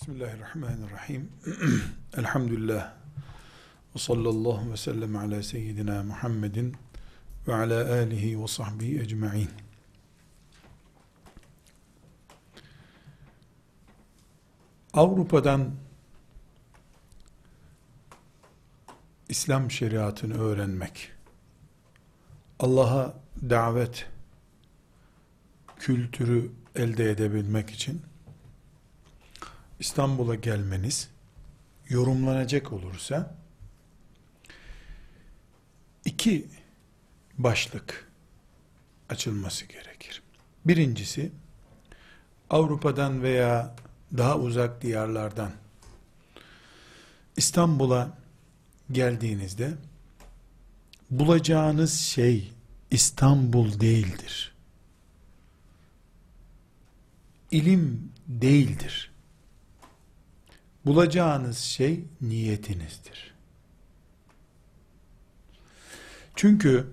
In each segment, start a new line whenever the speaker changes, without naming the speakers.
Bismillahirrahmanirrahim. Elhamdülillah. Ve sallallahu ve sellem ala seyyidina Muhammedin ve ala alihi ve sahbihi ecma'in. Avrupa'dan İslam şeriatını öğrenmek, Allah'a davet kültürü elde edebilmek için İstanbul'a gelmeniz yorumlanacak olursa iki başlık açılması gerekir. Birincisi Avrupa'dan veya daha uzak diyarlardan İstanbul'a geldiğinizde bulacağınız şey İstanbul değildir. İlim değildir. Bulacağınız şey niyetinizdir. Çünkü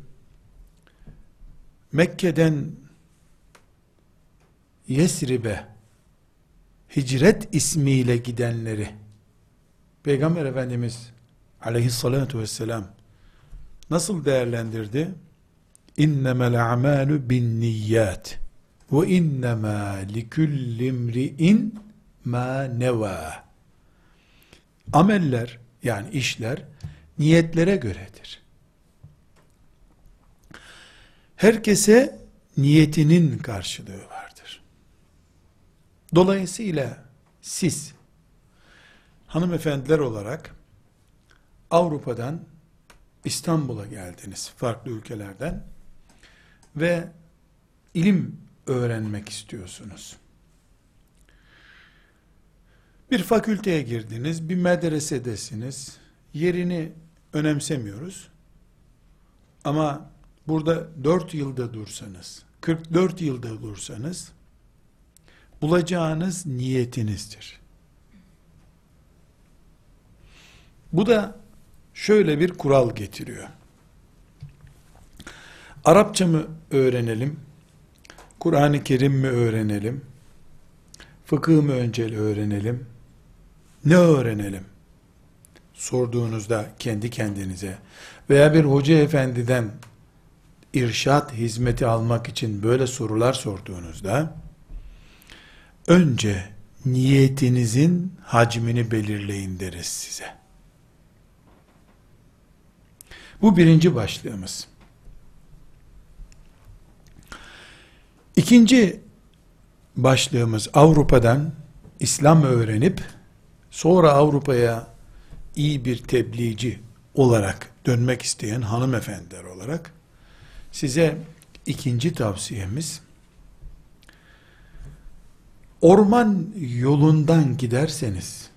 Mekke'den Yesrib'e hicret ismiyle gidenleri Peygamber Efendimiz aleyhissalatu vesselam nasıl değerlendirdi? İnnemel a'malu bin niyyat ve innemâ likullimri'in ma neva ameller yani işler niyetlere göredir. Herkese niyetinin karşılığı vardır. Dolayısıyla siz hanımefendiler olarak Avrupa'dan İstanbul'a geldiniz farklı ülkelerden ve ilim öğrenmek istiyorsunuz. Bir fakülteye girdiniz, bir medresedesiniz. Yerini önemsemiyoruz. Ama burada 4 yılda dursanız, 44 yılda dursanız, bulacağınız niyetinizdir. Bu da şöyle bir kural getiriyor. Arapça mı öğrenelim? Kur'an-ı Kerim mi öğrenelim? Fıkıh mı öncel öğrenelim? Ne öğrenelim? Sorduğunuzda kendi kendinize veya bir hoca efendiden irşat hizmeti almak için böyle sorular sorduğunuzda önce niyetinizin hacmini belirleyin deriz size. Bu birinci başlığımız. İkinci başlığımız Avrupa'dan İslam öğrenip sonra Avrupa'ya iyi bir tebliğci olarak dönmek isteyen hanımefendiler olarak size ikinci tavsiyemiz orman yolundan giderseniz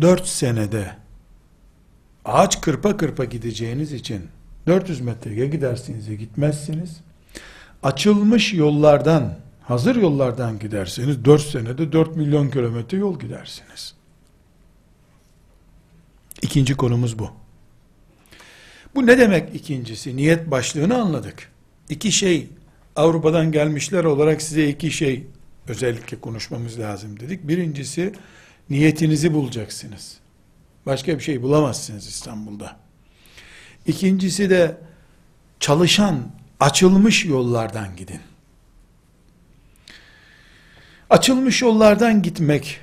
dört senede ağaç kırpa kırpa gideceğiniz için 400 metreye gidersiniz gitmezsiniz. Açılmış yollardan, hazır yollardan giderseniz 4 senede 4 milyon kilometre yol gidersiniz. İkinci konumuz bu. Bu ne demek ikincisi? Niyet başlığını anladık. İki şey Avrupa'dan gelmişler olarak size iki şey özellikle konuşmamız lazım dedik. Birincisi niyetinizi bulacaksınız. Başka bir şey bulamazsınız İstanbul'da. İkincisi de çalışan, açılmış yollardan gidin. Açılmış yollardan gitmek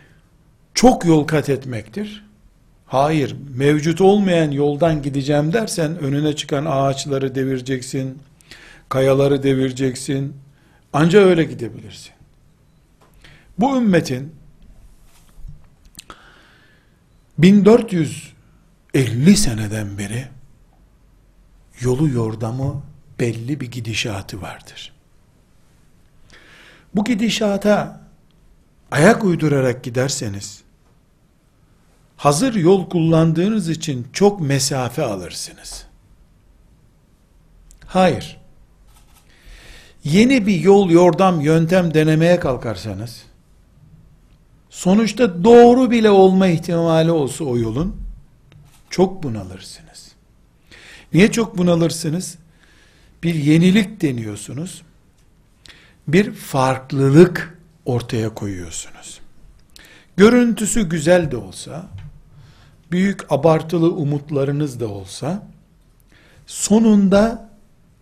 çok yol kat etmektir. Hayır, mevcut olmayan yoldan gideceğim dersen önüne çıkan ağaçları devireceksin, kayaları devireceksin. Anca öyle gidebilirsin. Bu ümmetin 1450 seneden beri yolu yordamı belli bir gidişatı vardır. Bu gidişata ayak uydurarak giderseniz hazır yol kullandığınız için çok mesafe alırsınız. Hayır. Yeni bir yol, yordam, yöntem denemeye kalkarsanız sonuçta doğru bile olma ihtimali olsa o yolun çok bunalırsınız. Niye çok bunalırsınız? Bir yenilik deniyorsunuz. Bir farklılık ortaya koyuyorsunuz. görüntüsü güzel de olsa, büyük abartılı umutlarınız da olsa, sonunda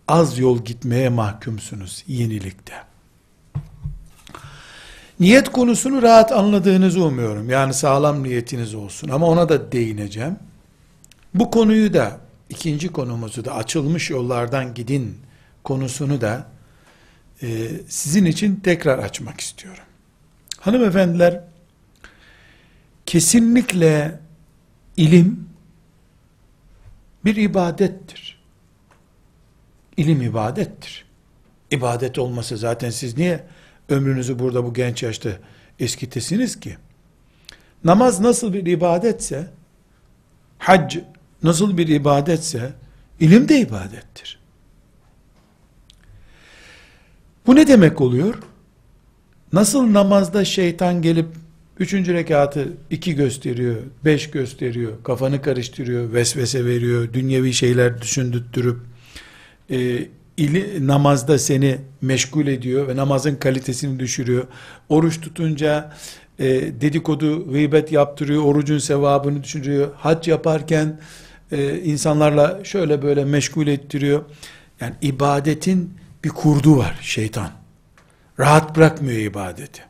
az yol gitmeye mahkumsunuz yenilikte. Niyet konusunu rahat anladığınızı umuyorum. Yani sağlam niyetiniz olsun. Ama ona da değineceğim. Bu konuyu da, ikinci konumuzu da açılmış yollardan gidin konusunu da e, sizin için tekrar açmak istiyorum. Hanımefendiler, kesinlikle ilim bir ibadettir. İlim ibadettir. İbadet olmasa zaten siz niye ömrünüzü burada bu genç yaşta eskitesiniz ki? Namaz nasıl bir ibadetse, hac nasıl bir ibadetse, ilim de ibadettir. Bu ne demek oluyor? Nasıl namazda şeytan gelip üçüncü rekatı iki gösteriyor, beş gösteriyor, kafanı karıştırıyor, vesvese veriyor, dünyevi şeyler düşündürtürüp e, ili, namazda seni meşgul ediyor ve namazın kalitesini düşürüyor. Oruç tutunca e, dedikodu, gıybet yaptırıyor, orucun sevabını düşürüyor. Hac yaparken e, insanlarla şöyle böyle meşgul ettiriyor. Yani ibadetin bir kurdu var şeytan. Rahat bırakmıyor ibadeti.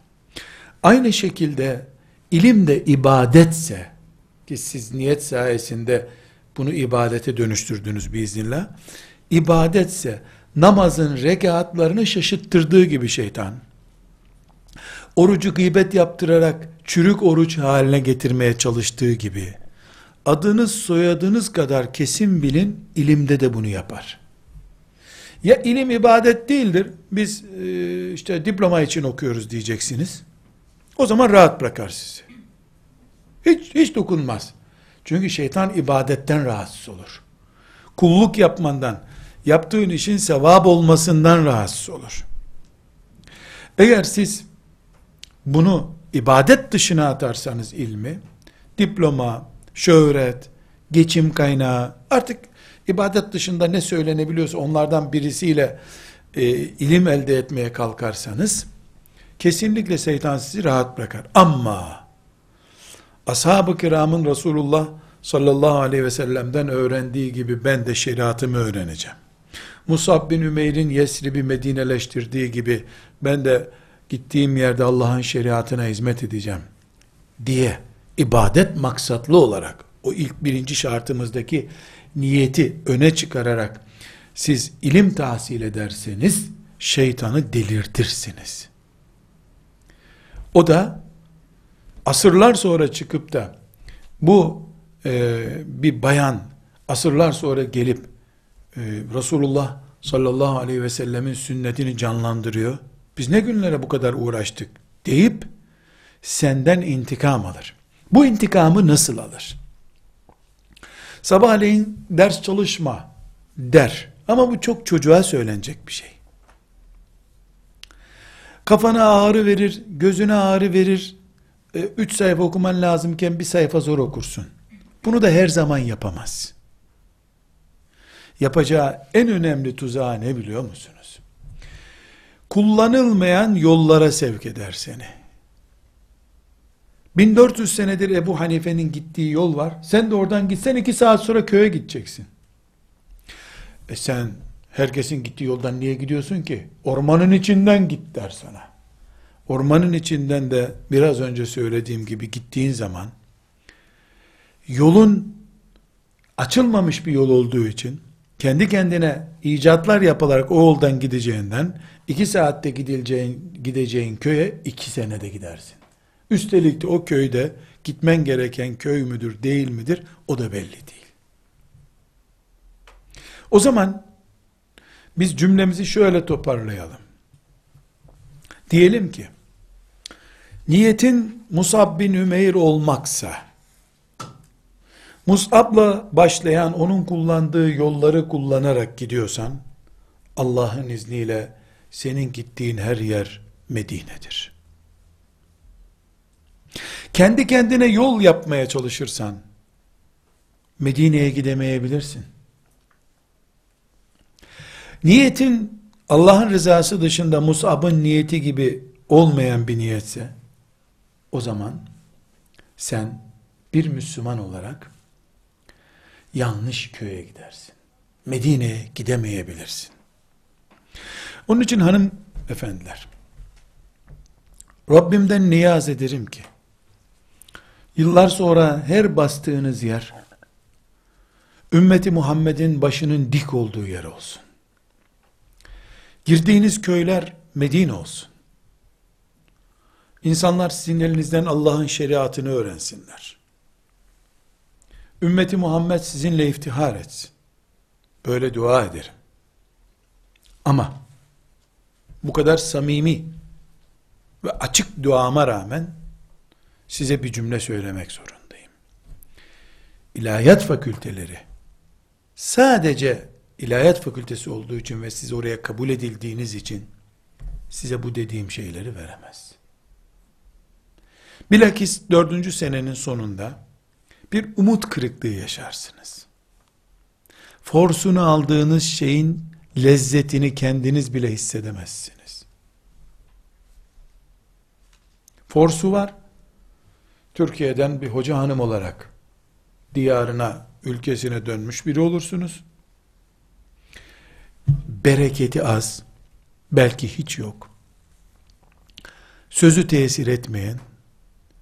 Aynı şekilde ilim de ibadetse ki siz niyet sayesinde bunu ibadete dönüştürdünüz biiznillah. İbadetse namazın rekatlarını şaşıttırdığı gibi şeytan. Orucu gıybet yaptırarak çürük oruç haline getirmeye çalıştığı gibi adınız soyadınız kadar kesin bilin ilimde de bunu yapar. Ya ilim ibadet değildir. Biz e, işte diploma için okuyoruz diyeceksiniz. O zaman rahat bırakar sizi. Hiç, hiç dokunmaz. Çünkü şeytan ibadetten rahatsız olur. Kulluk yapmandan, yaptığın işin sevap olmasından rahatsız olur. Eğer siz bunu ibadet dışına atarsanız ilmi, diploma, şöhret, geçim kaynağı, artık ibadet dışında ne söylenebiliyorsa onlardan birisiyle e, ilim elde etmeye kalkarsanız, kesinlikle şeytan sizi rahat bırakar. Ama, ashab-ı kiramın Resulullah sallallahu aleyhi ve sellem'den öğrendiği gibi ben de şeriatımı öğreneceğim. Musab bin Ümeyr'in Yesrib'i Medineleştirdiği gibi ben de gittiğim yerde Allah'ın şeriatına hizmet edeceğim diye ibadet maksatlı olarak o ilk birinci şartımızdaki niyeti öne çıkararak siz ilim tahsil ederseniz şeytanı delirtirsiniz. O da asırlar sonra çıkıp da bu e, bir bayan asırlar sonra gelip e, Resulullah sallallahu aleyhi ve sellemin sünnetini canlandırıyor. Biz ne günlere bu kadar uğraştık deyip senden intikam alır. Bu intikamı nasıl alır? Sabahleyin ders çalışma der. Ama bu çok çocuğa söylenecek bir şey. Kafana ağrı verir, gözüne ağrı verir. E, üç sayfa okuman lazımken bir sayfa zor okursun. Bunu da her zaman yapamaz. Yapacağı en önemli tuzağı ne biliyor musunuz? Kullanılmayan yollara sevk eder seni. 1400 senedir Ebu Hanife'nin gittiği yol var. Sen de oradan gitsen iki saat sonra köye gideceksin. E sen herkesin gittiği yoldan niye gidiyorsun ki? Ormanın içinden git der sana. Ormanın içinden de biraz önce söylediğim gibi gittiğin zaman yolun açılmamış bir yol olduğu için kendi kendine icatlar yapılarak o yoldan gideceğinden iki saatte gidileceğin, gideceğin köye iki senede gidersin. Üstelik de o köyde gitmen gereken köy müdür değil midir o da belli değil. O zaman biz cümlemizi şöyle toparlayalım. Diyelim ki niyetin Musab bin Ümeyr olmaksa Mus'ab'la başlayan onun kullandığı yolları kullanarak gidiyorsan Allah'ın izniyle senin gittiğin her yer Medine'dir. Kendi kendine yol yapmaya çalışırsan Medine'ye gidemeyebilirsin. Niyetin Allah'ın rızası dışında Mus'ab'ın niyeti gibi olmayan bir niyetse o zaman sen bir Müslüman olarak yanlış köye gidersin. Medine'ye gidemeyebilirsin. Onun için hanım efendiler, Rabbimden niyaz ederim ki, yıllar sonra her bastığınız yer, ümmeti Muhammed'in başının dik olduğu yer olsun. Girdiğiniz köyler Medine olsun. İnsanlar sizin elinizden Allah'ın şeriatını öğrensinler. Ümmeti Muhammed sizinle iftihar etsin. Böyle dua ederim. Ama bu kadar samimi ve açık duama rağmen size bir cümle söylemek zorundayım. İlahiyat fakülteleri sadece ilahiyat fakültesi olduğu için ve siz oraya kabul edildiğiniz için size bu dediğim şeyleri veremez. Bilakis dördüncü senenin sonunda bir umut kırıklığı yaşarsınız. Forsunu aldığınız şeyin lezzetini kendiniz bile hissedemezsiniz. Forsu var. Türkiye'den bir hoca hanım olarak diyarına, ülkesine dönmüş biri olursunuz. Bereketi az, belki hiç yok. Sözü tesir etmeyen,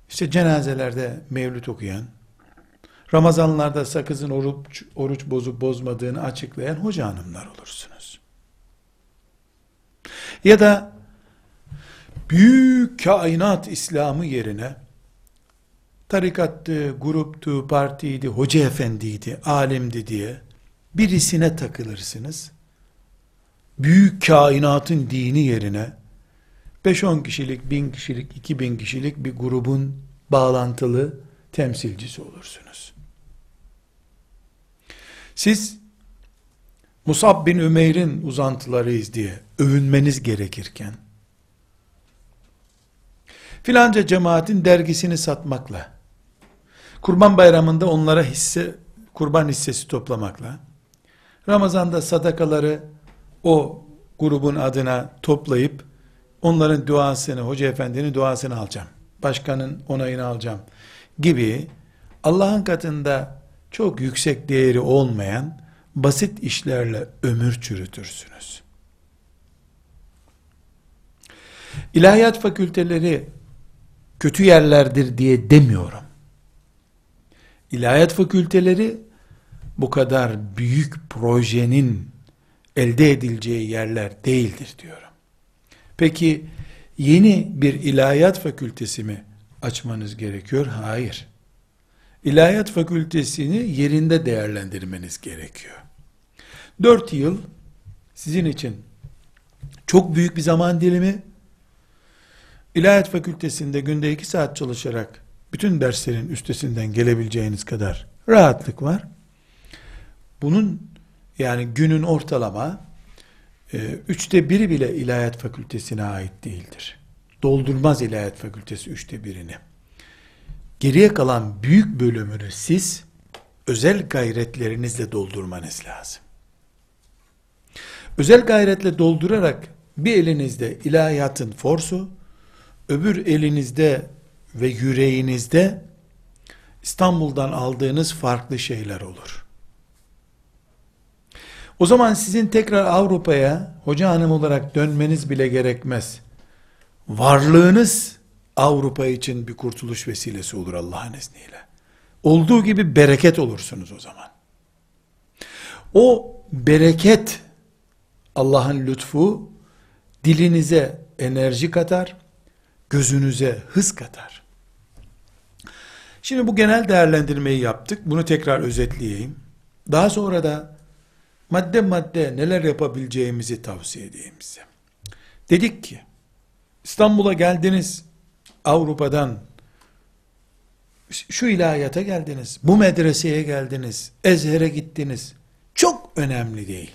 işte cenazelerde mevlüt okuyan, Ramazanlarda sakızın oruç, oruç bozup bozmadığını açıklayan hoca hanımlar olursunuz. Ya da büyük kainat İslamı yerine tarikattı, gruptu, partiydi, hoca efendiydi, alimdi diye birisine takılırsınız. Büyük kainatın dini yerine 5-10 kişilik, 1000 kişilik, 2000 kişilik bir grubun bağlantılı temsilcisi olursunuz. Siz Musab bin Ümeyr'in uzantılarıyız diye övünmeniz gerekirken filanca cemaatin dergisini satmakla kurban bayramında onlara hisse kurban hissesi toplamakla Ramazan'da sadakaları o grubun adına toplayıp onların duasını, hoca efendinin duasını alacağım. Başkanın onayını alacağım gibi Allah'ın katında çok yüksek değeri olmayan basit işlerle ömür çürütürsünüz. İlahiyat fakülteleri kötü yerlerdir diye demiyorum. İlahiyat fakülteleri bu kadar büyük projenin elde edileceği yerler değildir diyorum. Peki yeni bir ilahiyat fakültesi mi açmanız gerekiyor? Hayır. İlahiyat fakültesini yerinde değerlendirmeniz gerekiyor. Dört yıl sizin için çok büyük bir zaman dilimi. İlahiyat fakültesinde günde iki saat çalışarak bütün derslerin üstesinden gelebileceğiniz kadar rahatlık var. Bunun yani günün ortalama e, üçte biri bile ilahiyat fakültesine ait değildir. Doldurmaz ilahiyat fakültesi üçte birini. Geriye kalan büyük bölümünü siz özel gayretlerinizle doldurmanız lazım. Özel gayretle doldurarak bir elinizde ilahiyatın forsu, öbür elinizde ve yüreğinizde İstanbul'dan aldığınız farklı şeyler olur. O zaman sizin tekrar Avrupa'ya hoca hanım olarak dönmeniz bile gerekmez. Varlığınız Avrupa için bir kurtuluş vesilesi olur Allah'ın izniyle. Olduğu gibi bereket olursunuz o zaman. O bereket Allah'ın lütfu dilinize enerji katar, gözünüze hız katar. Şimdi bu genel değerlendirmeyi yaptık. Bunu tekrar özetleyeyim. Daha sonra da madde madde neler yapabileceğimizi tavsiye edeyim size. Dedik ki İstanbul'a geldiniz Avrupa'dan şu ilahiyata geldiniz, bu medreseye geldiniz, Ezher'e gittiniz. Çok önemli değil.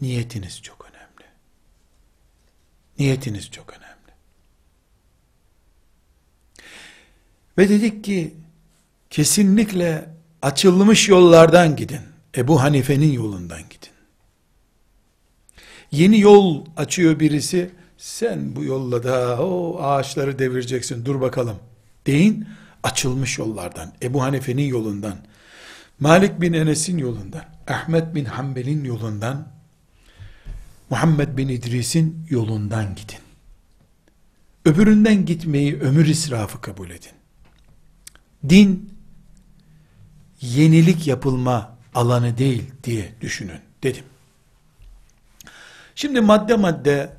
Niyetiniz çok önemli. Niyetiniz çok önemli. Ve dedik ki kesinlikle açılmış yollardan gidin. Ebu Hanife'nin yolundan gidin. Yeni yol açıyor birisi, sen bu yolla da o ağaçları devireceksin dur bakalım deyin. açılmış yollardan, Ebu Hanife'nin yolundan, Malik bin Enes'in yolundan, Ahmet bin Hanbel'in yolundan, Muhammed bin İdris'in yolundan gidin. Öbüründen gitmeyi ömür israfı kabul edin. Din, yenilik yapılma alanı değil diye düşünün dedim. Şimdi madde madde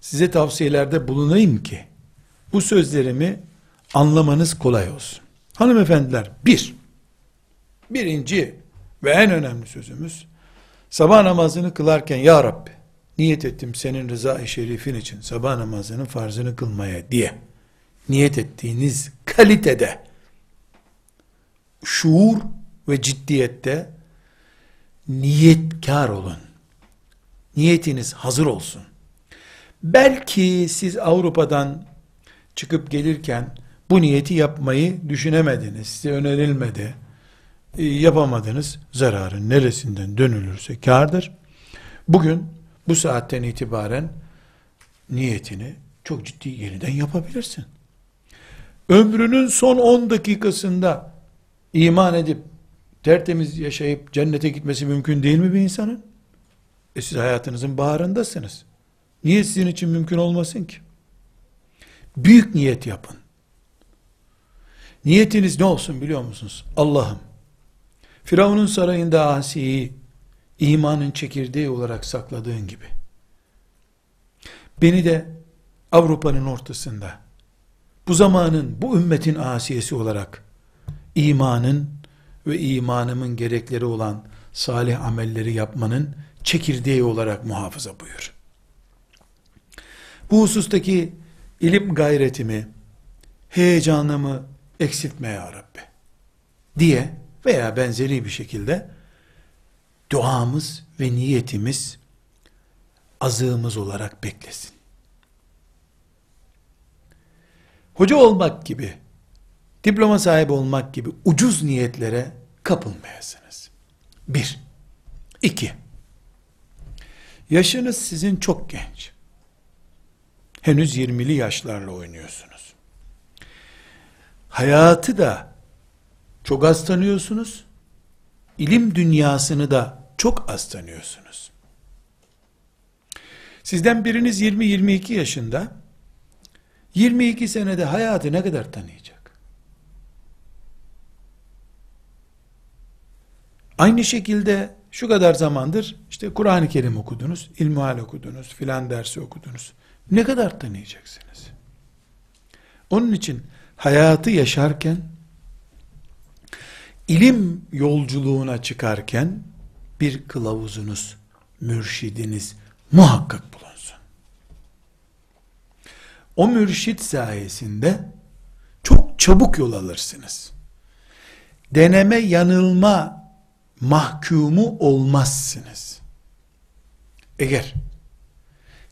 size tavsiyelerde bulunayım ki bu sözlerimi anlamanız kolay olsun. Hanımefendiler bir, birinci ve en önemli sözümüz sabah namazını kılarken ya Rabbi niyet ettim senin rıza-i şerifin için sabah namazının farzını kılmaya diye niyet ettiğiniz kalitede şuur ve ciddiyette niyetkar olun. Niyetiniz hazır olsun. Belki siz Avrupa'dan çıkıp gelirken bu niyeti yapmayı düşünemediniz. Size önerilmedi. E, yapamadınız. Zararın neresinden dönülürse kardır. Bugün bu saatten itibaren niyetini çok ciddi yeniden yapabilirsin. Ömrünün son 10 dakikasında iman edip tertemiz yaşayıp cennete gitmesi mümkün değil mi bir insanın? E siz hayatınızın baharındasınız. Niye sizin için mümkün olmasın ki? Büyük niyet yapın. Niyetiniz ne olsun biliyor musunuz? Allah'ım, Firavun'un sarayında Asiye'yi imanın çekirdeği olarak sakladığın gibi, beni de Avrupa'nın ortasında, bu zamanın, bu ümmetin asiyesi olarak, imanın ve imanımın gerekleri olan salih amelleri yapmanın çekirdeği olarak muhafaza buyur. Bu husustaki ilim gayretimi, heyecanımı eksiltme ya Rabbi diye veya benzeri bir şekilde duamız ve niyetimiz azığımız olarak beklesin. Hoca olmak gibi, diploma sahibi olmak gibi ucuz niyetlere kapılmayasınız. Bir. iki. Yaşınız sizin çok genç. Henüz 20'li yaşlarla oynuyorsunuz. Hayatı da çok az tanıyorsunuz. İlim dünyasını da çok az tanıyorsunuz. Sizden biriniz 20-22 yaşında 22 senede hayatı ne kadar tanıyacak? Aynı şekilde şu kadar zamandır işte Kur'an-ı Kerim okudunuz, ilmihal okudunuz, filan dersi okudunuz. Ne kadar tanıyacaksınız? Onun için hayatı yaşarken ilim yolculuğuna çıkarken bir kılavuzunuz, mürşidiniz muhakkak bulunsun. O mürşit sayesinde çok çabuk yol alırsınız. Deneme yanılma mahkumu olmazsınız. Eğer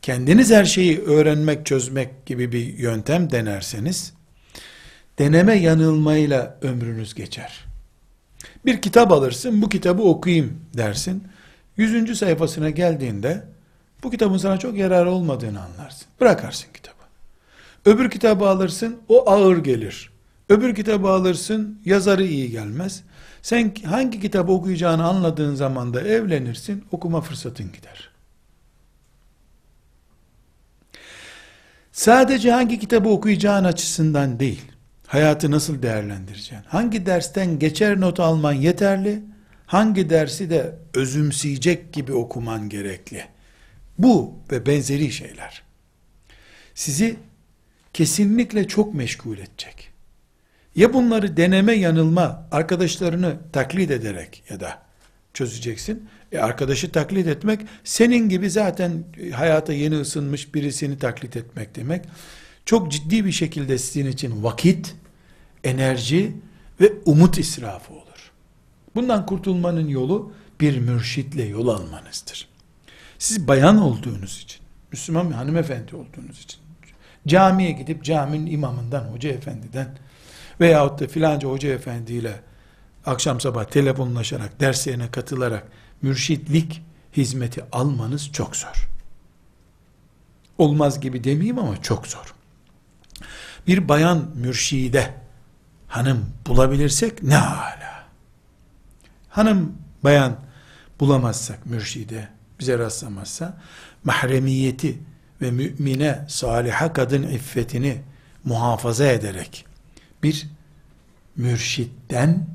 kendiniz her şeyi öğrenmek, çözmek gibi bir yöntem denerseniz, deneme yanılmayla ömrünüz geçer. Bir kitap alırsın, bu kitabı okuyayım dersin. Yüzüncü sayfasına geldiğinde, bu kitabın sana çok yararı olmadığını anlarsın. Bırakarsın kitabı. Öbür kitabı alırsın, o ağır gelir. Öbür kitabı alırsın, yazarı iyi gelmez. Sen hangi kitabı okuyacağını anladığın zaman da evlenirsin, okuma fırsatın gider. Sadece hangi kitabı okuyacağın açısından değil, hayatı nasıl değerlendireceksin, hangi dersten geçer not alman yeterli, hangi dersi de özümseyecek gibi okuman gerekli. Bu ve benzeri şeyler sizi kesinlikle çok meşgul edecek. Ya bunları deneme yanılma, arkadaşlarını taklit ederek ya da çözeceksin. E arkadaşı taklit etmek, senin gibi zaten hayata yeni ısınmış birisini taklit etmek demek. Çok ciddi bir şekilde sizin için vakit, enerji ve umut israfı olur. Bundan kurtulmanın yolu bir mürşitle yol almanızdır. Siz bayan olduğunuz için, Müslüman bir hanımefendi olduğunuz için, camiye gidip caminin imamından, hoca efendiden, veyahut da filanca hoca efendiyle akşam sabah telefonlaşarak, derslerine katılarak mürşitlik hizmeti almanız çok zor. Olmaz gibi demeyeyim ama çok zor. Bir bayan mürşide hanım bulabilirsek ne hala. Hanım bayan bulamazsak mürşide bize rastlamazsa mahremiyeti ve mümine saliha kadın iffetini muhafaza ederek bir mürşitten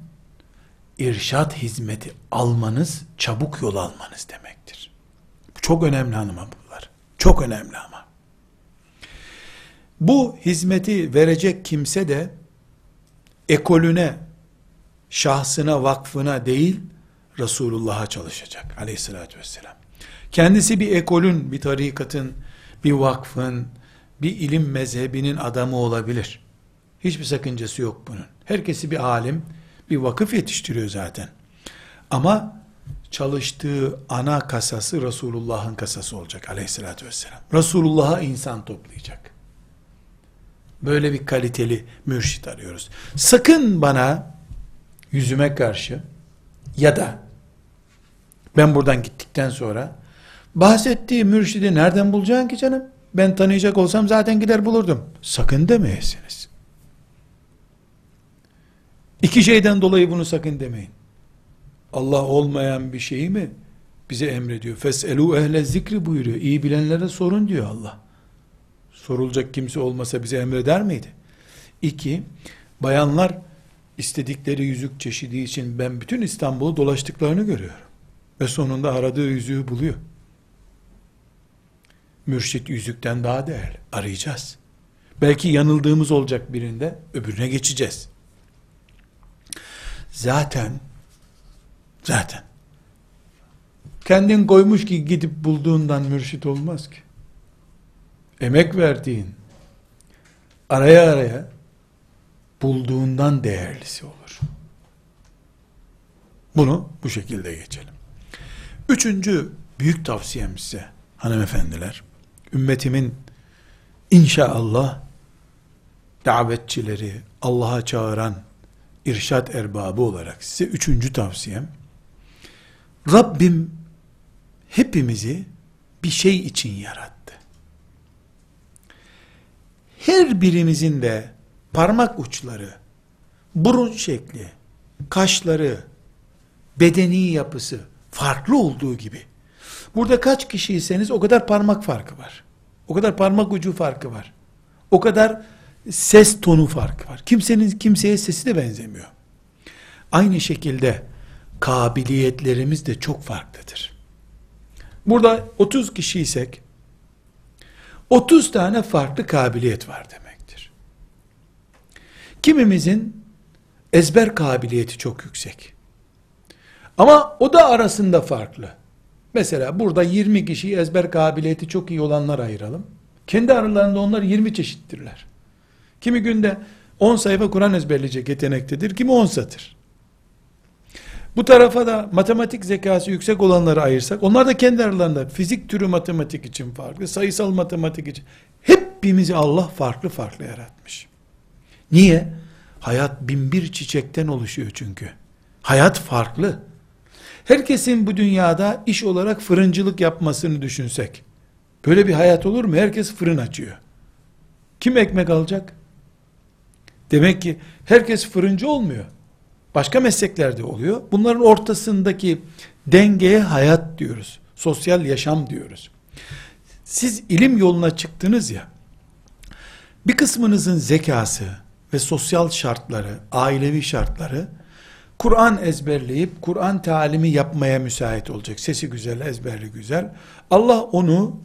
irşat hizmeti almanız, çabuk yol almanız demektir. Bu çok önemli hanıma bunlar. Çok önemli ama. Bu hizmeti verecek kimse de ekolüne, şahsına, vakfına değil, Resulullah'a çalışacak aleyhissalatü vesselam. Kendisi bir ekolün, bir tarikatın, bir vakfın, bir ilim mezhebinin adamı olabilir. Hiçbir sakıncası yok bunun. Herkesi bir alim, bir vakıf yetiştiriyor zaten. Ama çalıştığı ana kasası Resulullah'ın kasası olacak aleyhissalatü vesselam. Resulullah'a insan toplayacak. Böyle bir kaliteli mürşit arıyoruz. Sakın bana yüzüme karşı ya da ben buradan gittikten sonra bahsettiği mürşidi nereden bulacaksın ki canım? Ben tanıyacak olsam zaten gider bulurdum. Sakın demeyesiniz. İki şeyden dolayı bunu sakın demeyin. Allah olmayan bir şeyi mi bize emrediyor? Feselu ehle zikri buyuruyor. İyi bilenlere sorun diyor Allah. Sorulacak kimse olmasa bize emreder miydi? İki, bayanlar istedikleri yüzük çeşidi için ben bütün İstanbul'u dolaştıklarını görüyorum. Ve sonunda aradığı yüzüğü buluyor. Mürşit yüzükten daha değerli. Arayacağız. Belki yanıldığımız olacak birinde, öbürüne geçeceğiz. Zaten, zaten, kendin koymuş ki gidip bulduğundan mürşit olmaz ki. Emek verdiğin, araya araya, bulduğundan değerlisi olur. Bunu bu şekilde geçelim. Üçüncü büyük tavsiyem size hanımefendiler, ümmetimin inşallah davetçileri, Allah'a çağıran irşat erbabı olarak size üçüncü tavsiyem, Rabbim hepimizi bir şey için yarattı. Her birimizin de parmak uçları, burun şekli, kaşları, bedeni yapısı farklı olduğu gibi, burada kaç kişiyseniz o kadar parmak farkı var. O kadar parmak ucu farkı var. O kadar ses tonu farkı var. Kimsenin kimseye sesi de benzemiyor. Aynı şekilde kabiliyetlerimiz de çok farklıdır. Burada 30 kişiysek 30 tane farklı kabiliyet var demektir. Kimimizin ezber kabiliyeti çok yüksek. Ama o da arasında farklı. Mesela burada 20 kişiyi ezber kabiliyeti çok iyi olanlar ayıralım. Kendi aralarında onlar 20 çeşittirler. Kimi günde 10 sayfa Kur'an ezberleyecek yetenektedir, kimi 10 satır. Bu tarafa da matematik zekası yüksek olanları ayırsak, onlar da kendi aralarında fizik türü matematik için farklı, sayısal matematik için. Hepimizi Allah farklı farklı yaratmış. Niye? Hayat bin bir çiçekten oluşuyor çünkü. Hayat farklı. Herkesin bu dünyada iş olarak fırıncılık yapmasını düşünsek, böyle bir hayat olur mu? Herkes fırın açıyor. Kim ekmek alacak? Demek ki herkes fırıncı olmuyor. Başka mesleklerde oluyor. Bunların ortasındaki dengeye hayat diyoruz. Sosyal yaşam diyoruz. Siz ilim yoluna çıktınız ya, bir kısmınızın zekası ve sosyal şartları, ailevi şartları, Kur'an ezberleyip Kur'an talimi yapmaya müsait olacak. Sesi güzel, ezberli güzel. Allah onu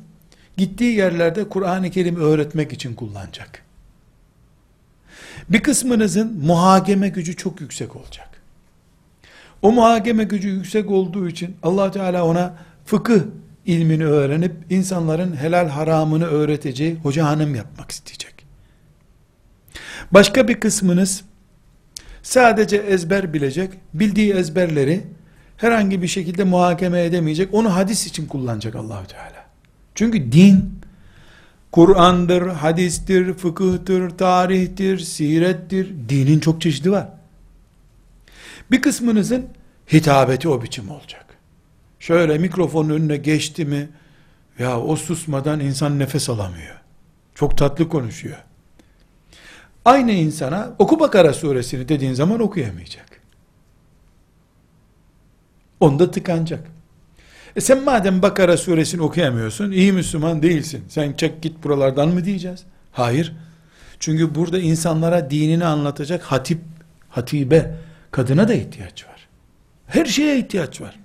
gittiği yerlerde Kur'an-ı Kerim öğretmek için kullanacak. Bir kısmınızın muhakeme gücü çok yüksek olacak. O muhakeme gücü yüksek olduğu için allah Teala ona fıkıh ilmini öğrenip insanların helal haramını öğreteceği hoca hanım yapmak isteyecek. Başka bir kısmınız sadece ezber bilecek, bildiği ezberleri herhangi bir şekilde muhakeme edemeyecek, onu hadis için kullanacak allah Teala. Çünkü din Kur'an'dır, hadistir, fıkıhtır, tarihtir, sirettir. Dinin çok çeşidi var. Bir kısmınızın hitabeti o biçim olacak. Şöyle mikrofonun önüne geçti mi, ya o susmadan insan nefes alamıyor. Çok tatlı konuşuyor. Aynı insana oku Bakara suresini dediğin zaman okuyamayacak. Onda tıkanacak. E sen madem Bakara suresini okuyamıyorsun, iyi Müslüman değilsin. Sen çek git buralardan mı diyeceğiz? Hayır. Çünkü burada insanlara dinini anlatacak hatip, hatibe, kadına da ihtiyaç var. Her şeye ihtiyaç var.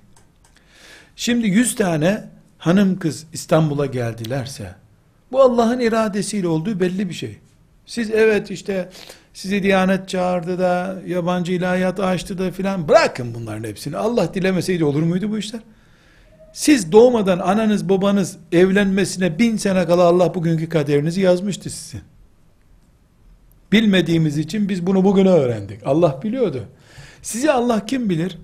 Şimdi yüz tane hanım kız İstanbul'a geldilerse, bu Allah'ın iradesiyle olduğu belli bir şey. Siz evet işte sizi Diyanet çağırdı da yabancı ilahiyat açtı da filan bırakın bunların hepsini. Allah dilemeseydi olur muydu bu işler? Siz doğmadan ananız babanız evlenmesine bin sene kala Allah bugünkü kaderinizi yazmıştı sizin. Bilmediğimiz için biz bunu bugüne öğrendik. Allah biliyordu. Sizi Allah kim bilir?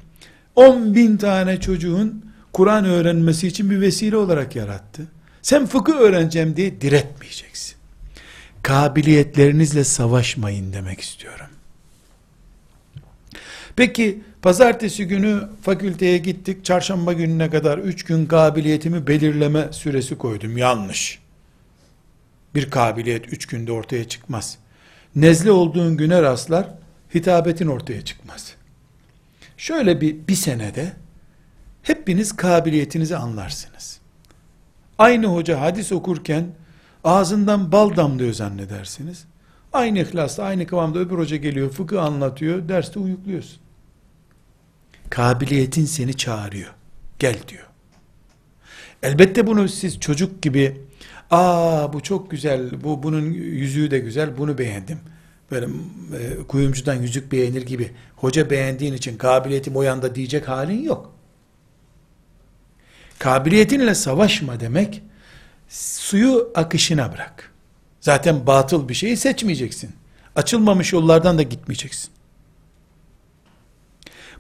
10 bin tane çocuğun Kur'an öğrenmesi için bir vesile olarak yarattı. Sen fıkıh öğreneceğim diye diretmeyeceksin. Kabiliyetlerinizle savaşmayın demek istiyorum. Peki pazartesi günü fakülteye gittik. Çarşamba gününe kadar 3 gün kabiliyetimi belirleme süresi koydum. Yanlış. Bir kabiliyet 3 günde ortaya çıkmaz. Nezle olduğun güne rastlar, hitabetin ortaya çıkmaz. Şöyle bir, bir senede hepiniz kabiliyetinizi anlarsınız. Aynı hoca hadis okurken ağzından bal damlıyor zannedersiniz. Aynı ihlasla, aynı kıvamda öbür hoca geliyor, fıkıh anlatıyor, derste uyukluyorsun. Kabiliyetin seni çağırıyor. Gel diyor. Elbette bunu siz çocuk gibi, aa bu çok güzel, bu bunun yüzüğü de güzel, bunu beğendim. Böyle e, kuyumcudan yüzük beğenir gibi, hoca beğendiğin için kabiliyetim o yanda diyecek halin yok. Kabiliyetinle savaşma demek, suyu akışına bırak. Zaten batıl bir şeyi seçmeyeceksin. Açılmamış yollardan da gitmeyeceksin.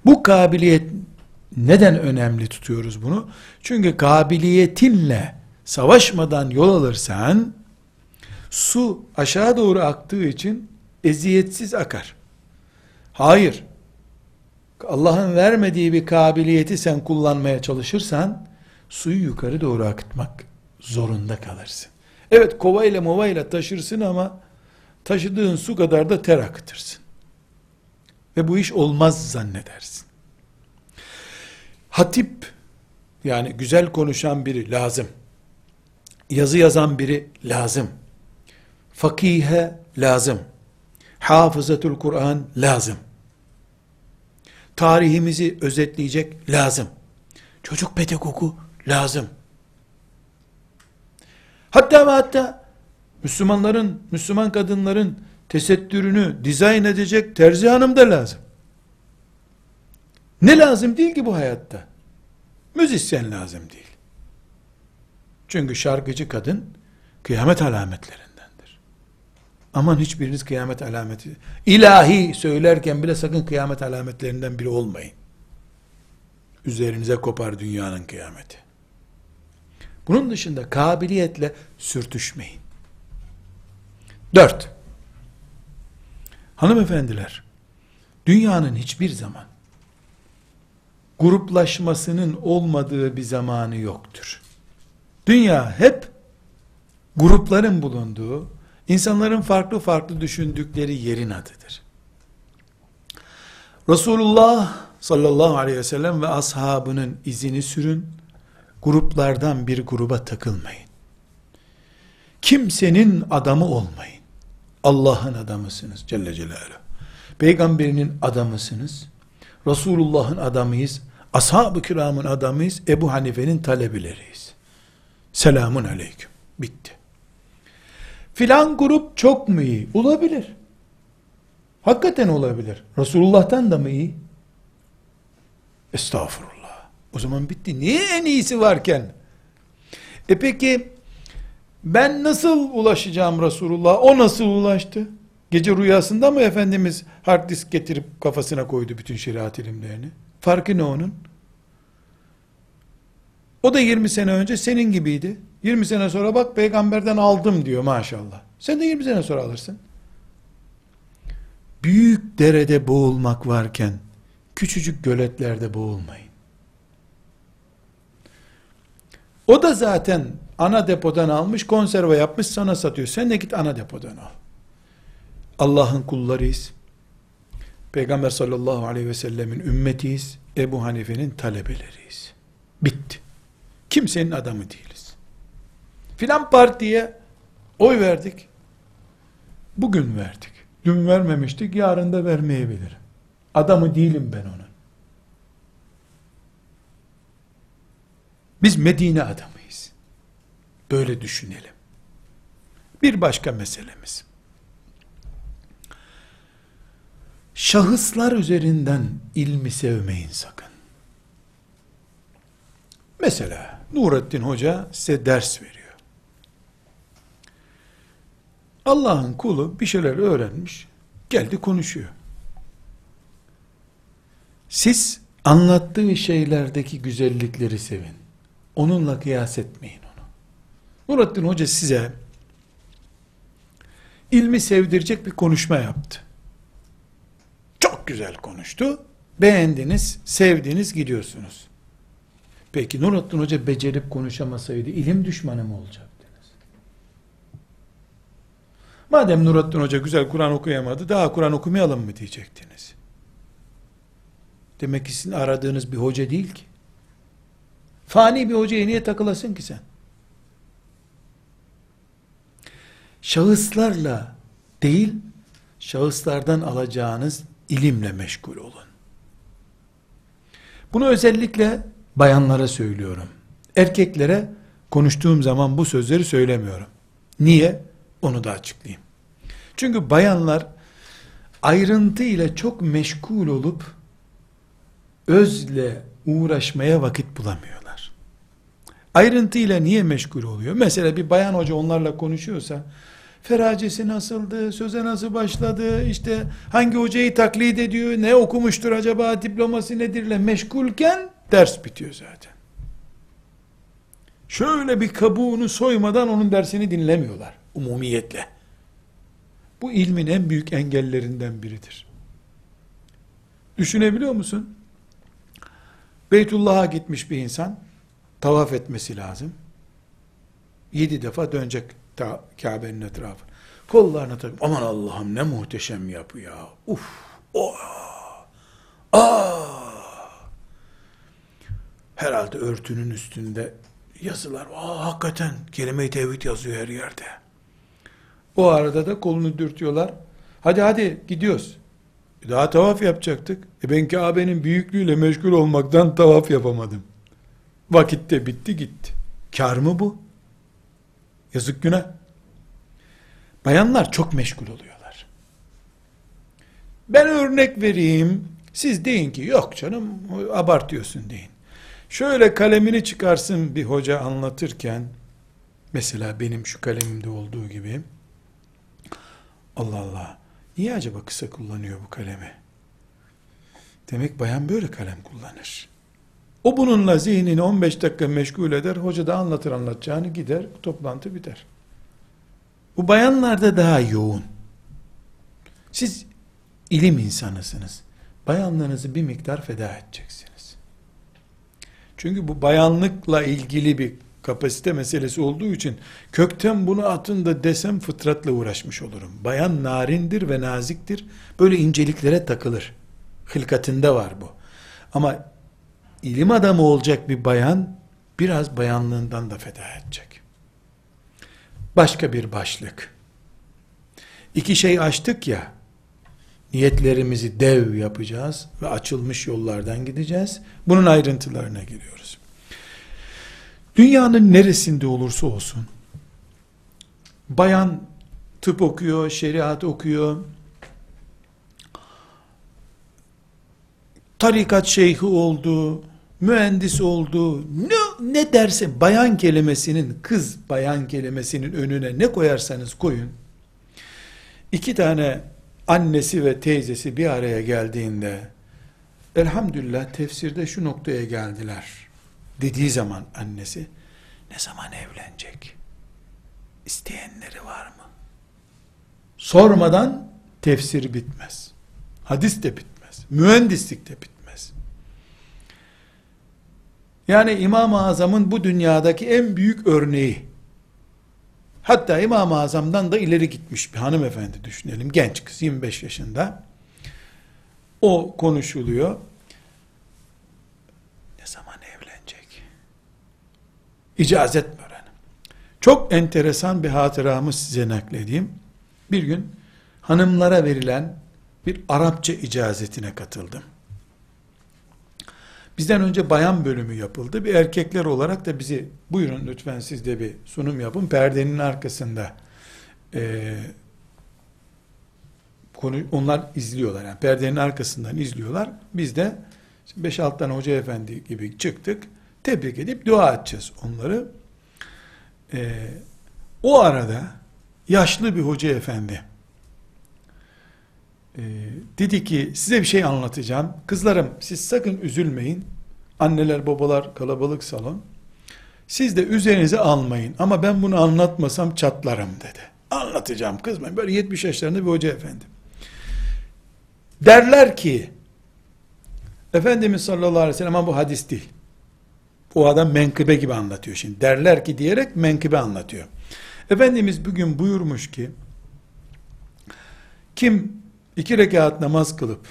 Bu kabiliyet neden önemli tutuyoruz bunu? Çünkü kabiliyetinle savaşmadan yol alırsan su aşağı doğru aktığı için eziyetsiz akar. Hayır. Allah'ın vermediği bir kabiliyeti sen kullanmaya çalışırsan suyu yukarı doğru akıtmak zorunda kalırsın. Evet kovayla movayla taşırsın ama taşıdığın su kadar da ter akıtırsın. Ve bu iş olmaz zannedersin. Hatip yani güzel konuşan biri lazım. Yazı yazan biri lazım. Fakihe lazım. Hafızatul Kur'an lazım. Tarihimizi özetleyecek lazım. Çocuk pedagogu lazım. Hatta ve hatta Müslümanların, Müslüman kadınların tesettürünü dizayn edecek terzi hanım da lazım. Ne lazım değil ki bu hayatta? Müzisyen lazım değil. Çünkü şarkıcı kadın kıyamet alametlerindendir. Aman hiçbiriniz kıyamet alameti, ilahi söylerken bile sakın kıyamet alametlerinden biri olmayın. Üzerinize kopar dünyanın kıyameti. Bunun dışında kabiliyetle sürtüşmeyin. Dört. Hanımefendiler, dünyanın hiçbir zaman gruplaşmasının olmadığı bir zamanı yoktur. Dünya hep grupların bulunduğu, insanların farklı farklı düşündükleri yerin adıdır. Resulullah sallallahu aleyhi ve sellem ve ashabının izini sürün, gruplardan bir gruba takılmayın. Kimsenin adamı olmayın. Allah'ın adamısınız Celle Celaluhu. Peygamberinin adamısınız. Resulullah'ın adamıyız. Ashab-ı kiramın adamıyız. Ebu Hanife'nin talebileriyiz. Selamun aleyküm. Bitti. Filan grup çok mu iyi? Olabilir. Hakikaten olabilir. Resulullah'tan da mı iyi? Estağfurullah. O zaman bitti. Niye en iyisi varken? E peki ben nasıl ulaşacağım Resulullah? O nasıl ulaştı? Gece rüyasında mı Efendimiz hard disk getirip kafasına koydu bütün şeriat ilimlerini? Farkı ne onun? O da 20 sene önce senin gibiydi. 20 sene sonra bak peygamberden aldım diyor maşallah. Sen de 20 sene sonra alırsın. Büyük derede boğulmak varken küçücük göletlerde boğulmayın. O da zaten ana depodan almış, konserve yapmış, sana satıyor. Sen de git ana depodan al. Allah'ın kullarıyız. Peygamber sallallahu aleyhi ve sellemin ümmetiyiz. Ebu Hanife'nin talebeleriyiz. Bitti. Kimsenin adamı değiliz. Filan partiye oy verdik. Bugün verdik. Dün vermemiştik, yarın da vermeyebilirim. Adamı değilim ben onun. Biz Medine adamıyız. Böyle düşünelim. Bir başka meselemiz. Şahıslar üzerinden ilmi sevmeyin sakın. Mesela Nurettin Hoca size ders veriyor. Allah'ın kulu bir şeyler öğrenmiş, geldi konuşuyor. Siz anlattığı şeylerdeki güzellikleri sevin. Onunla kıyas etmeyin onu. Nurattin Hoca size ilmi sevdirecek bir konuşma yaptı. Güzel konuştu. Beğendiniz, sevdiniz, gidiyorsunuz. Peki Nurattin Hoca becerip konuşamasaydı ilim düşmanı mı olacaktınız? Madem Nurattin Hoca güzel Kur'an okuyamadı, daha Kur'an okumayalım mı diyecektiniz? Demek ki sizin aradığınız bir hoca değil ki. Fani bir hocaya niye takılasın ki sen? Şahıslarla değil, şahıslardan alacağınız ilimle meşgul olun. Bunu özellikle bayanlara söylüyorum. Erkeklere konuştuğum zaman bu sözleri söylemiyorum. Niye? Onu da açıklayayım. Çünkü bayanlar ayrıntı ile çok meşgul olup özle uğraşmaya vakit bulamıyorlar. Ayrıntı ile niye meşgul oluyor? Mesela bir bayan hoca onlarla konuşuyorsa feracesi nasıldı, söze nasıl başladı, işte hangi hocayı taklit ediyor, ne okumuştur acaba, diploması nedirle meşgulken ders bitiyor zaten. Şöyle bir kabuğunu soymadan onun dersini dinlemiyorlar umumiyetle. Bu ilmin en büyük engellerinden biridir. Düşünebiliyor musun? Beytullah'a gitmiş bir insan tavaf etmesi lazım. Yedi defa dönecek Kabe'nin etrafı. Kollarına takıp aman Allah'ım ne muhteşem yapı ya. Uf. Oh. Ah. Herhalde örtünün üstünde yazılar. Aa, hakikaten kelime-i tevhid yazıyor her yerde. O arada da kolunu dürtüyorlar. Hadi hadi gidiyoruz. Daha tavaf yapacaktık. E ben Kabe'nin büyüklüğüyle meşgul olmaktan tavaf yapamadım. Vakitte bitti gitti. Kar mı bu? Yazık günah. Bayanlar çok meşgul oluyorlar. Ben örnek vereyim. Siz deyin ki yok canım abartıyorsun deyin. Şöyle kalemini çıkarsın bir hoca anlatırken mesela benim şu kalemimde olduğu gibi Allah Allah niye acaba kısa kullanıyor bu kalemi? Demek bayan böyle kalem kullanır. O bununla zihnini 15 dakika meşgul eder. Hoca da anlatır anlatacağını gider. Toplantı biter. Bu bayanlarda daha yoğun. Siz ilim insanısınız. Bayanlarınızı bir miktar feda edeceksiniz. Çünkü bu bayanlıkla ilgili bir kapasite meselesi olduğu için kökten bunu atın da desem fıtratla uğraşmış olurum. Bayan narindir ve naziktir. Böyle inceliklere takılır. Hılkatinde var bu. Ama ilim adamı olacak bir bayan biraz bayanlığından da feda edecek. Başka bir başlık. İki şey açtık ya, niyetlerimizi dev yapacağız ve açılmış yollardan gideceğiz. Bunun ayrıntılarına giriyoruz. Dünyanın neresinde olursa olsun, bayan tıp okuyor, şeriat okuyor, tarikat şeyhi oldu, mühendis oldu, ne, ne derse bayan kelimesinin, kız bayan kelimesinin önüne ne koyarsanız koyun, iki tane annesi ve teyzesi bir araya geldiğinde, elhamdülillah tefsirde şu noktaya geldiler, dediği zaman annesi, ne zaman evlenecek? İsteyenleri var mı? Sormadan tefsir bitmez. Hadis de bitmez. Mühendislik de bitmez. Yani İmam-ı Azam'ın bu dünyadaki en büyük örneği, Hatta İmam-ı Azam'dan da ileri gitmiş bir hanımefendi düşünelim. Genç kız 25 yaşında. O konuşuluyor. Ne zaman evlenecek? İcazet mi öğrenim? Çok enteresan bir hatıramı size nakledeyim. Bir gün hanımlara verilen bir Arapça icazetine katıldım. Bizden önce bayan bölümü yapıldı. Bir erkekler olarak da bizi buyurun lütfen siz de bir sunum yapın. Perdenin arkasında e, konu, onlar izliyorlar. Yani perdenin arkasından izliyorlar. Biz de 5-6 tane hoca efendi gibi çıktık. Tebrik edip dua edeceğiz onları. E, o arada yaşlı bir hoca efendi e, dedi ki size bir şey anlatacağım. Kızlarım siz sakın üzülmeyin. Anneler babalar kalabalık salon. Siz de üzerinize almayın ama ben bunu anlatmasam çatlarım dedi. Anlatacağım kızmayın. Böyle 70 yaşlarında bir hoca efendi. Derler ki Efendimiz sallallahu aleyhi ve sellem ama bu hadis değil. O adam menkıbe gibi anlatıyor şimdi. Derler ki diyerek menkıbe anlatıyor. Efendimiz bugün buyurmuş ki kim iki rekat namaz kılıp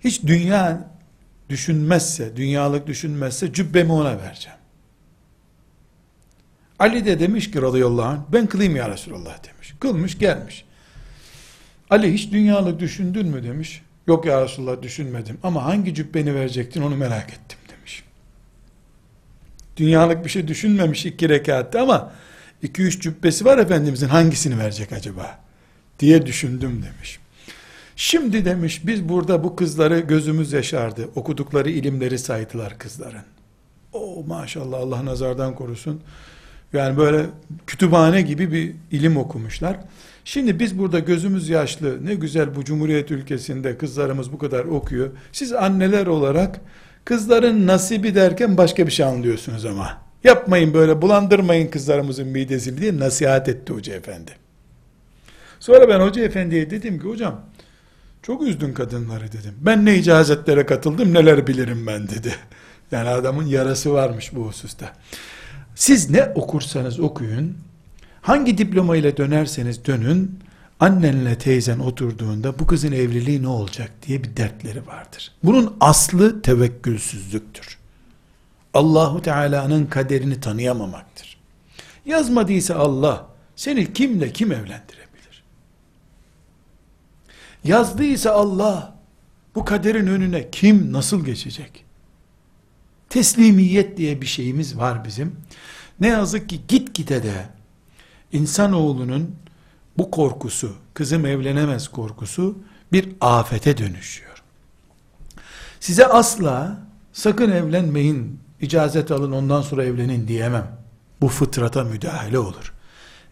hiç dünya düşünmezse, dünyalık düşünmezse cübbemi ona vereceğim. Ali de demiş ki radıyallahu anh ben kılayım ya Resulallah demiş. Kılmış gelmiş. Ali hiç dünyalık düşündün mü demiş. Yok ya Resulallah düşünmedim ama hangi cübbeni verecektin onu merak ettim demiş. Dünyalık bir şey düşünmemiş iki rekatte ama iki üç cübbesi var Efendimizin hangisini verecek acaba diye düşündüm demiş. Şimdi demiş biz burada bu kızları gözümüz yaşardı. Okudukları ilimleri saydılar kızların. O maşallah Allah nazardan korusun. Yani böyle kütüphane gibi bir ilim okumuşlar. Şimdi biz burada gözümüz yaşlı, ne güzel bu Cumhuriyet ülkesinde kızlarımız bu kadar okuyor. Siz anneler olarak kızların nasibi derken başka bir şey anlıyorsunuz ama. Yapmayın böyle bulandırmayın kızlarımızın midesini diye nasihat etti hoca efendi. Sonra ben hoca efendiye dedim ki hocam çok üzdün kadınları dedim. Ben ne icazetlere katıldım neler bilirim ben dedi. Yani adamın yarası varmış bu hususta. Siz ne okursanız okuyun, hangi diploma ile dönerseniz dönün, annenle teyzen oturduğunda bu kızın evliliği ne olacak diye bir dertleri vardır. Bunun aslı tevekkülsüzlüktür. Allahu Teala'nın kaderini tanıyamamaktır. Yazmadıysa Allah seni kimle kim evlendirebilir? Yazdıysa Allah bu kaderin önüne kim nasıl geçecek? Teslimiyet diye bir şeyimiz var bizim. Ne yazık ki gitgide de insanoğlunun bu korkusu, kızım evlenemez korkusu bir afete dönüşüyor. Size asla sakın evlenmeyin, icazet alın ondan sonra evlenin diyemem. Bu fıtrata müdahale olur.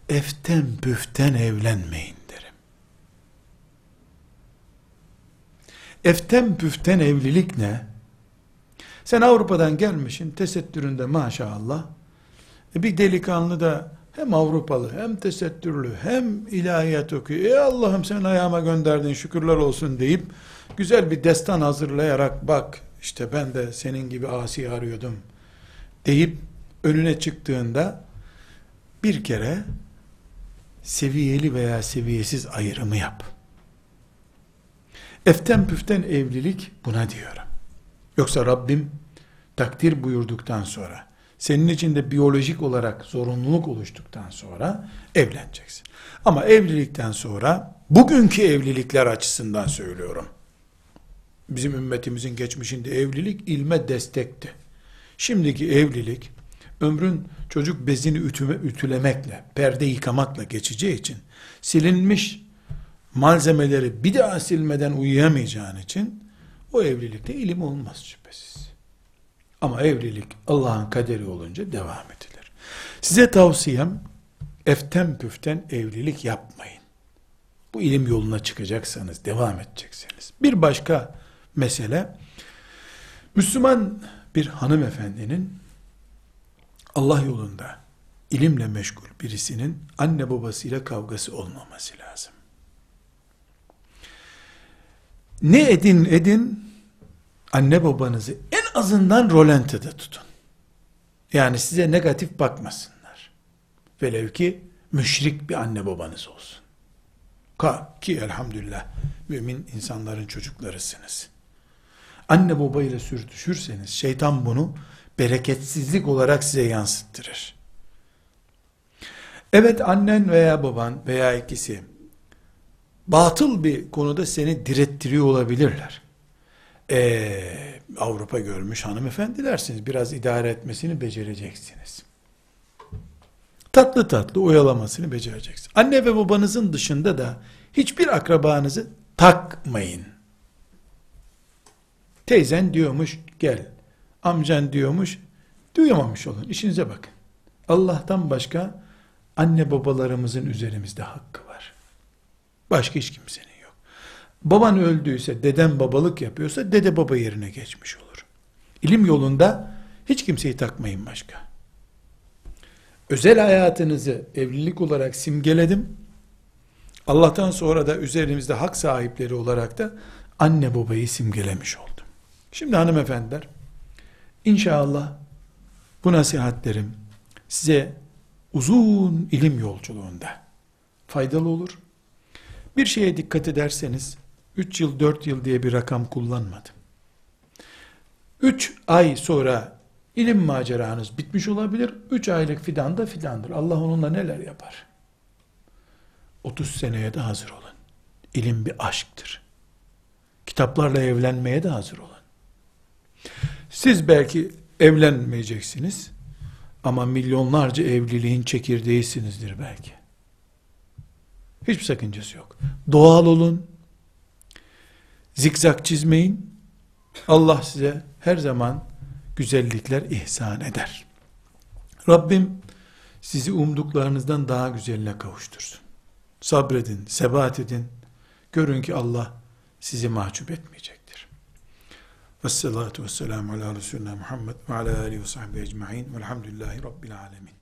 Eften püften evlenmeyin Eften püften evlilik ne? Sen Avrupa'dan gelmişsin, tesettüründe maşallah. E bir delikanlı da hem Avrupalı, hem tesettürlü, hem ilahiyat okuyor. E Allah'ım sen ayağıma gönderdin, şükürler olsun deyip, güzel bir destan hazırlayarak, bak işte ben de senin gibi asi arıyordum, deyip, önüne çıktığında, bir kere, seviyeli veya seviyesiz ayrımı yap. Eften püften evlilik buna diyorum. Yoksa Rabbim takdir buyurduktan sonra, senin için de biyolojik olarak zorunluluk oluştuktan sonra evleneceksin. Ama evlilikten sonra, bugünkü evlilikler açısından söylüyorum. Bizim ümmetimizin geçmişinde evlilik ilme destekti. Şimdiki evlilik, ömrün çocuk bezini ütüme, ütülemekle, perde yıkamakla geçeceği için, silinmiş malzemeleri bir daha silmeden uyuyamayacağın için, o evlilikte ilim olmaz şüphesiz. Ama evlilik Allah'ın kaderi olunca devam edilir. Size tavsiyem eften püften evlilik yapmayın. Bu ilim yoluna çıkacaksanız, devam edeceksiniz. Bir başka mesele, Müslüman bir hanımefendinin Allah yolunda ilimle meşgul birisinin anne babasıyla kavgası olmaması lazım. Ne edin edin anne babanızı en azından rolantide tutun. Yani size negatif bakmasınlar. Velev ki müşrik bir anne babanız olsun. Ka ki elhamdülillah mümin insanların çocuklarısınız. Anne babayla sürtüşürseniz şeytan bunu bereketsizlik olarak size yansıttırır. Evet annen veya baban veya ikisi batıl bir konuda seni direttiriyor olabilirler. Ee, Avrupa görmüş hanımefendilersiniz. Biraz idare etmesini becereceksiniz. Tatlı tatlı oyalamasını becereceksiniz. Anne ve babanızın dışında da hiçbir akrabanızı takmayın. Teyzen diyormuş gel. Amcan diyormuş duyamamış olun. İşinize bakın. Allah'tan başka anne babalarımızın üzerimizde hakkı. Başka hiç kimsenin yok. Baban öldüyse, deden babalık yapıyorsa dede baba yerine geçmiş olur. İlim yolunda hiç kimseyi takmayın başka. Özel hayatınızı evlilik olarak simgeledim. Allah'tan sonra da üzerimizde hak sahipleri olarak da anne babayı simgelemiş oldum. Şimdi hanımefendiler, inşallah bu nasihatlerim size uzun ilim yolculuğunda faydalı olur. Bir şeye dikkat ederseniz 3 yıl 4 yıl diye bir rakam kullanmadım. 3 ay sonra ilim maceranız bitmiş olabilir. 3 aylık fidan da fidandır. Allah onunla neler yapar? 30 seneye de hazır olun. İlim bir aşktır. Kitaplarla evlenmeye de hazır olun. Siz belki evlenmeyeceksiniz ama milyonlarca evliliğin çekirdeğisinizdir belki. Hiçbir sakıncası yok. Doğal olun. Zikzak çizmeyin. Allah size her zaman güzellikler ihsan eder. Rabbim sizi umduklarınızdan daha güzeline kavuştursun. Sabredin, sebat edin. Görün ki Allah sizi mahcup etmeyecektir. Vessalatu vesselamu ala Resulina Muhammed ve ala alihi ve sahbihi ecma'in velhamdülillahi rabbil alemin.